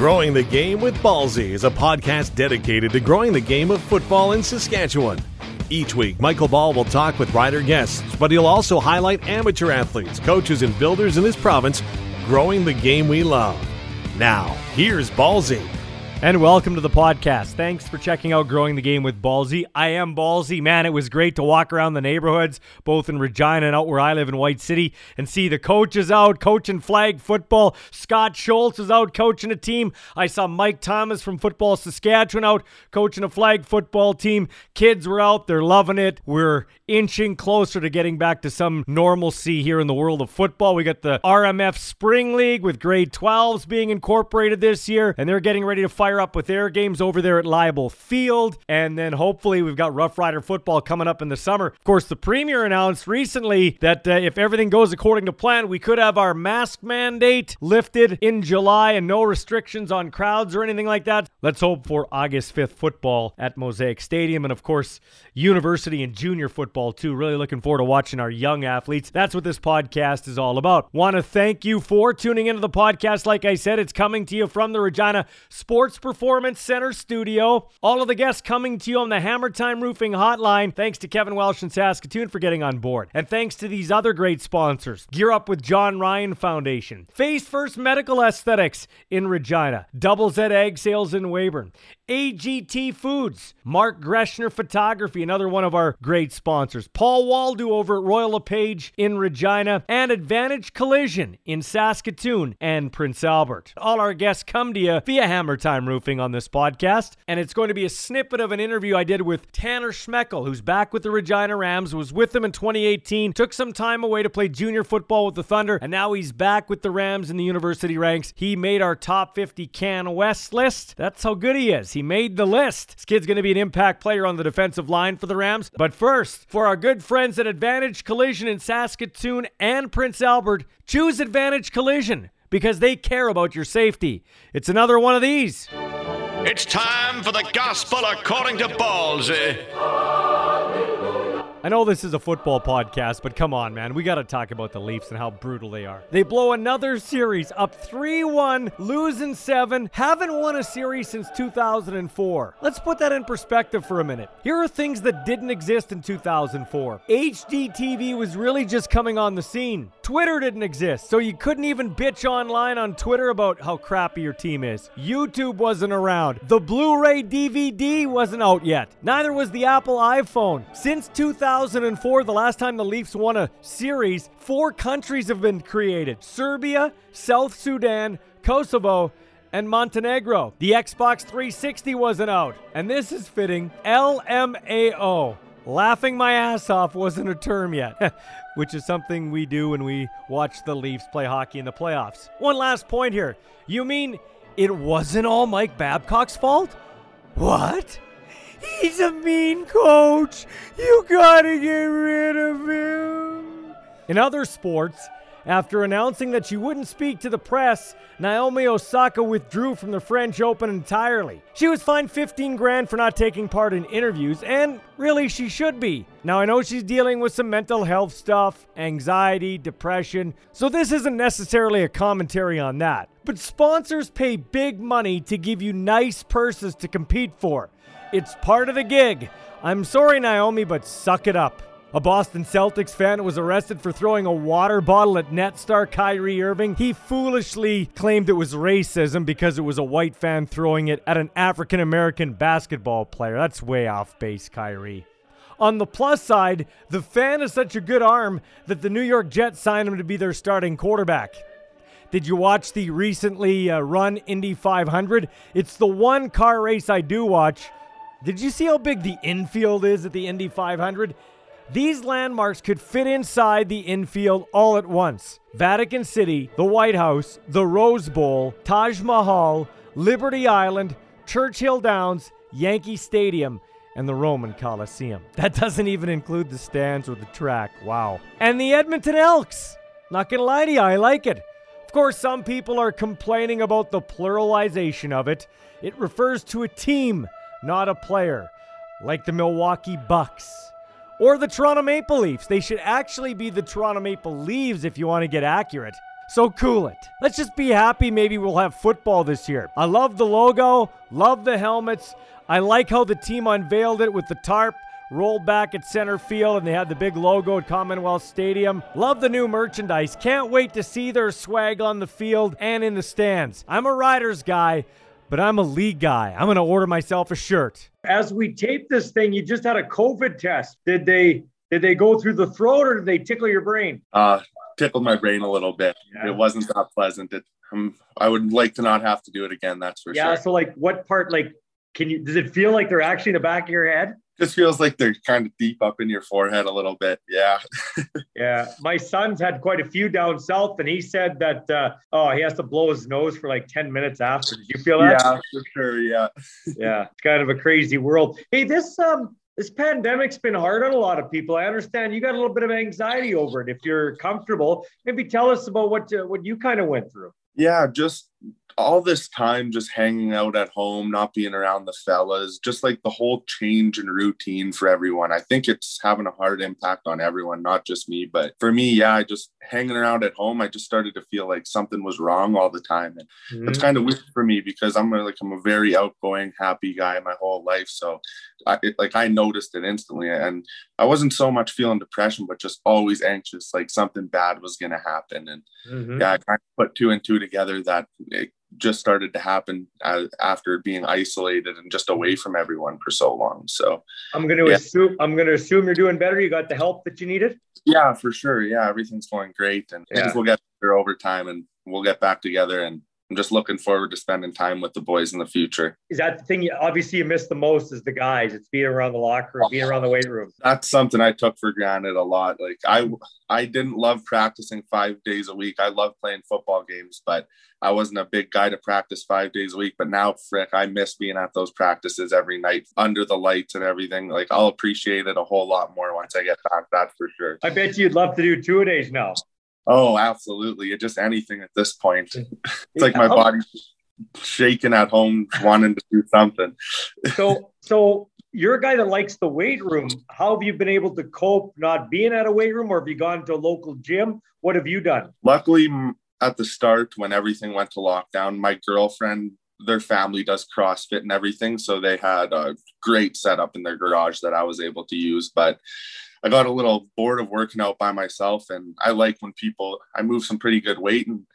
Growing the Game with Ballsy is a podcast dedicated to growing the game of football in Saskatchewan. Each week, Michael Ball will talk with rider guests, but he'll also highlight amateur athletes, coaches, and builders in this province growing the game we love. Now, here's Ballsy. And welcome to the podcast. Thanks for checking out Growing the Game with Ballsy. I am Ballsy. Man, it was great to walk around the neighborhoods, both in Regina and out where I live in White City, and see the coaches out coaching flag football. Scott Schultz is out coaching a team. I saw Mike Thomas from Football Saskatchewan out coaching a flag football team. Kids were out, they're loving it. We're inching closer to getting back to some normalcy here in the world of football. We got the RMF Spring League with grade 12s being incorporated this year, and they're getting ready to fire up with their games over there at Leibel Field. And then hopefully we've got Rough Rider football coming up in the summer. Of course, the Premier announced recently that uh, if everything goes according to plan, we could have our mask mandate lifted in July and no restrictions on crowds or anything like that. Let's hope for August 5th football at Mosaic Stadium. And of course, university and junior football too. Really looking forward to watching our young athletes. That's what this podcast is all about. Want to thank you for tuning into the podcast. Like I said, it's coming to you from the Regina Sports Performance Center studio. All of the guests coming to you on the Hammer Time Roofing Hotline. Thanks to Kevin Welsh and Saskatoon for getting on board. And thanks to these other great sponsors Gear Up with John Ryan Foundation, Face First Medical Aesthetics in Regina, Double Z Egg Sales in Weyburn, AGT Foods, Mark Greshner Photography, another one of our great sponsors, Paul Waldo over at Royal LePage in Regina, and Advantage Collision in Saskatoon and Prince Albert. All our guests come to you via Hammer Time Roofing on this podcast, and it's going to be a snippet of an interview I did with Tanner Schmeckel, who's back with the Regina Rams, was with them in 2018, took some time away to play junior football with the Thunder, and now he's back with the Rams in the university ranks. He made our top 50 Can West list. That's how good he is. He made the list. This kid's going to be an impact player on the defensive line for the Rams. But first, for our good friends at Advantage Collision in Saskatoon and Prince Albert, choose Advantage Collision because they care about your safety. It's another one of these. It's time for the gospel according to Ballsy. I know this is a football podcast, but come on, man. We got to talk about the Leafs and how brutal they are. They blow another series up 3 1, losing seven, haven't won a series since 2004. Let's put that in perspective for a minute. Here are things that didn't exist in 2004. HD TV was really just coming on the scene. Twitter didn't exist, so you couldn't even bitch online on Twitter about how crappy your team is. YouTube wasn't around. The Blu ray DVD wasn't out yet. Neither was the Apple iPhone. Since 2004, the last time the Leafs won a series, four countries have been created Serbia, South Sudan, Kosovo, and Montenegro. The Xbox 360 wasn't out. And this is fitting LMAO. Laughing my ass off wasn't a term yet, which is something we do when we watch the Leafs play hockey in the playoffs. One last point here. You mean it wasn't all Mike Babcock's fault? What? He's a mean coach. You gotta get rid of him. In other sports, after announcing that she wouldn't speak to the press, Naomi Osaka withdrew from the French Open entirely. She was fined 15 grand for not taking part in interviews, and really she should be. Now I know she's dealing with some mental health stuff, anxiety, depression, so this isn't necessarily a commentary on that. But sponsors pay big money to give you nice purses to compete for. It's part of the gig. I'm sorry, Naomi, but suck it up. A Boston Celtics fan was arrested for throwing a water bottle at net star Kyrie Irving. He foolishly claimed it was racism because it was a white fan throwing it at an African American basketball player. That's way off base, Kyrie. On the plus side, the fan is such a good arm that the New York Jets signed him to be their starting quarterback. Did you watch the recently uh, run Indy 500? It's the one car race I do watch. Did you see how big the infield is at the Indy 500? These landmarks could fit inside the infield all at once Vatican City, the White House, the Rose Bowl, Taj Mahal, Liberty Island, Churchill Downs, Yankee Stadium, and the Roman Coliseum. That doesn't even include the stands or the track. Wow. And the Edmonton Elks. Not gonna lie to you, I like it. Of course, some people are complaining about the pluralization of it. It refers to a team, not a player, like the Milwaukee Bucks or the Toronto Maple Leafs. They should actually be the Toronto Maple Leaves if you want to get accurate. So cool it. Let's just be happy maybe we'll have football this year. I love the logo, love the helmets. I like how the team unveiled it with the tarp rolled back at center field and they had the big logo at Commonwealth Stadium. Love the new merchandise. Can't wait to see their swag on the field and in the stands. I'm a Riders guy, but I'm a league guy. I'm going to order myself a shirt. As we tape this thing, you just had a COVID test. Did they did they go through the throat or did they tickle your brain? Uh tickled my brain a little bit. Yeah. It wasn't that pleasant. It, um, I would like to not have to do it again. That's for yeah, sure. Yeah. So like, what part? Like, can you? Does it feel like they're actually in the back of your head? Just feels like they're kind of deep up in your forehead a little bit. Yeah. yeah. My son's had quite a few down south, and he said that uh, oh, he has to blow his nose for like ten minutes after. Did you feel that? Yeah, for sure. Yeah. yeah. It's kind of a crazy world. Hey, this um this pandemic's been hard on a lot of people. I understand you got a little bit of anxiety over it. If you're comfortable, maybe tell us about what uh, what you kind of went through. Yeah, just all this time just hanging out at home, not being around the fellas, just like the whole change in routine for everyone. I think it's having a hard impact on everyone, not just me. But for me, yeah, I just hanging around at home, I just started to feel like something was wrong all the time. And mm-hmm. it's kind of weird for me because I'm like, I'm a very outgoing, happy guy my whole life. So I, it, like I noticed it instantly. And I wasn't so much feeling depression, but just always anxious, like something bad was going to happen. And mm-hmm. yeah, I kind of put two and two together that it, just started to happen uh, after being isolated and just away from everyone for so long. So I'm going to yeah. assume I'm going to assume you're doing better. You got the help that you needed. Yeah, for sure. Yeah, everything's going great, and yeah. things will get better over time, and we'll get back together and I'm just looking forward to spending time with the boys in the future. Is that the thing? You, obviously, you miss the most is the guys. It's being around the locker room, being around the weight room. That's something I took for granted a lot. Like I, I didn't love practicing five days a week. I love playing football games, but I wasn't a big guy to practice five days a week. But now, frick, I miss being at those practices every night under the lights and everything. Like I'll appreciate it a whole lot more once I get back. That's for sure. I bet you'd love to do two a days now. Oh, absolutely. It just anything at this point. It's like my oh. body's shaking at home, wanting to do something. so, so you're a guy that likes the weight room. How have you been able to cope not being at a weight room, or have you gone to a local gym? What have you done? Luckily, at the start, when everything went to lockdown, my girlfriend, their family does CrossFit and everything, so they had a great setup in their garage that I was able to use. But I got a little bored of working out by myself, and I like when people. I move some pretty good weight, and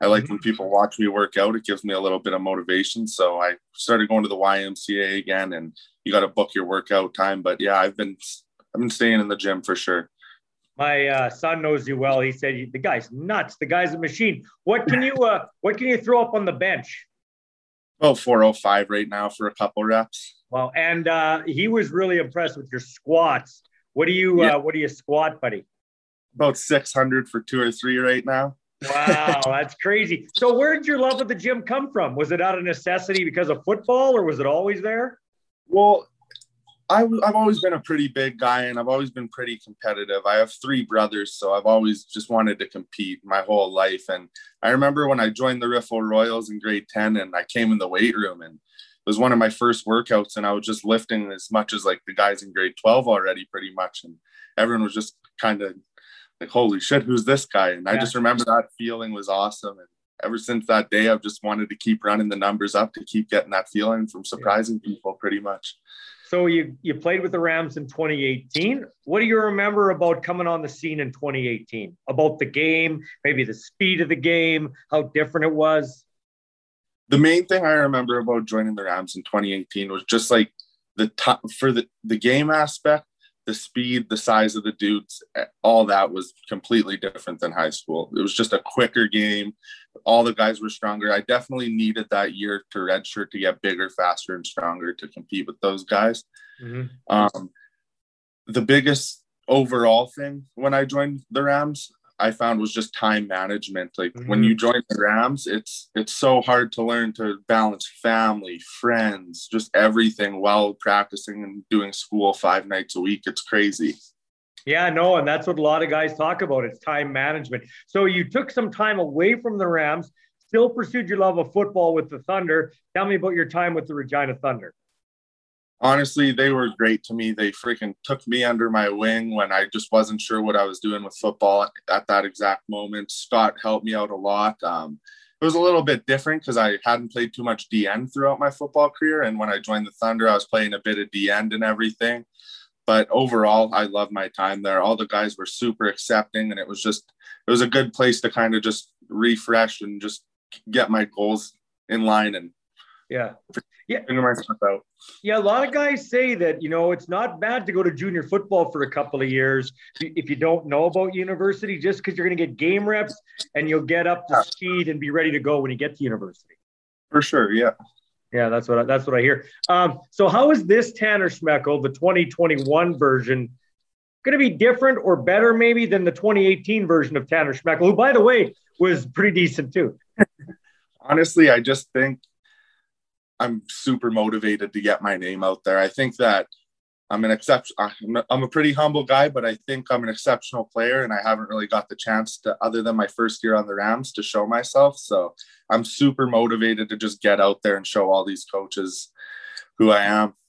I like when mm-hmm. people watch me work out. It gives me a little bit of motivation. So I started going to the YMCA again, and you got to book your workout time. But yeah, I've been I've been staying in the gym for sure. My uh, son knows you well. He said the guy's nuts. The guy's a machine. What can you uh, what can you throw up on the bench? Oh, 405 right now for a couple reps. Well, and uh, he was really impressed with your squats. What do you yeah. uh, what do you squat, buddy? About 600 for two or three right now. wow, that's crazy. So where did your love of the gym come from? Was it out of necessity because of football or was it always there? Well, I, have always been a pretty big guy and I've always been pretty competitive. I have three brothers, so I've always just wanted to compete my whole life. And I remember when I joined the Riffel Royals in grade 10 and I came in the weight room and it was one of my first workouts and I was just lifting as much as like the guys in grade 12 already pretty much. And everyone was just kind of like, holy shit, who's this guy? And I just remember that feeling was awesome. And ever since that day, I've just wanted to keep running the numbers up to keep getting that feeling from surprising yeah. people pretty much. So you you played with the Rams in 2018. What do you remember about coming on the scene in 2018? About the game, maybe the speed of the game, how different it was? the main thing I remember about joining the Rams in 2018 was just like the top for the, the game aspect, the speed, the size of the dudes, all that was completely different than high school. It was just a quicker game. All the guys were stronger. I definitely needed that year to redshirt to get bigger, faster, and stronger to compete with those guys. Mm-hmm. Um, the biggest overall thing when I joined the Rams I found was just time management. Like mm-hmm. when you join the Rams, it's it's so hard to learn to balance family, friends, just everything while practicing and doing school five nights a week. It's crazy. Yeah, no, and that's what a lot of guys talk about. It's time management. So you took some time away from the Rams, still pursued your love of football with the Thunder. Tell me about your time with the Regina Thunder. Honestly, they were great to me. They freaking took me under my wing when I just wasn't sure what I was doing with football at that exact moment. Scott helped me out a lot. Um, it was a little bit different because I hadn't played too much D end throughout my football career. And when I joined the Thunder, I was playing a bit of D end and everything. But overall, I loved my time there. All the guys were super accepting, and it was just, it was a good place to kind of just refresh and just get my goals in line and yeah. Yeah. Yeah, a lot of guys say that, you know, it's not bad to go to junior football for a couple of years if you don't know about university, just because you're going to get game reps and you'll get up to speed and be ready to go when you get to university. For sure. Yeah. Yeah, that's what I, that's what I hear. Um, so, how is this Tanner Schmeckel, the 2021 version, going to be different or better maybe than the 2018 version of Tanner Schmeckel, who, by the way, was pretty decent too? Honestly, I just think I'm super motivated to get my name out there. I think that I'm an exception. I'm a pretty humble guy, but I think I'm an exceptional player, and I haven't really got the chance to, other than my first year on the Rams, to show myself. So I'm super motivated to just get out there and show all these coaches who I am.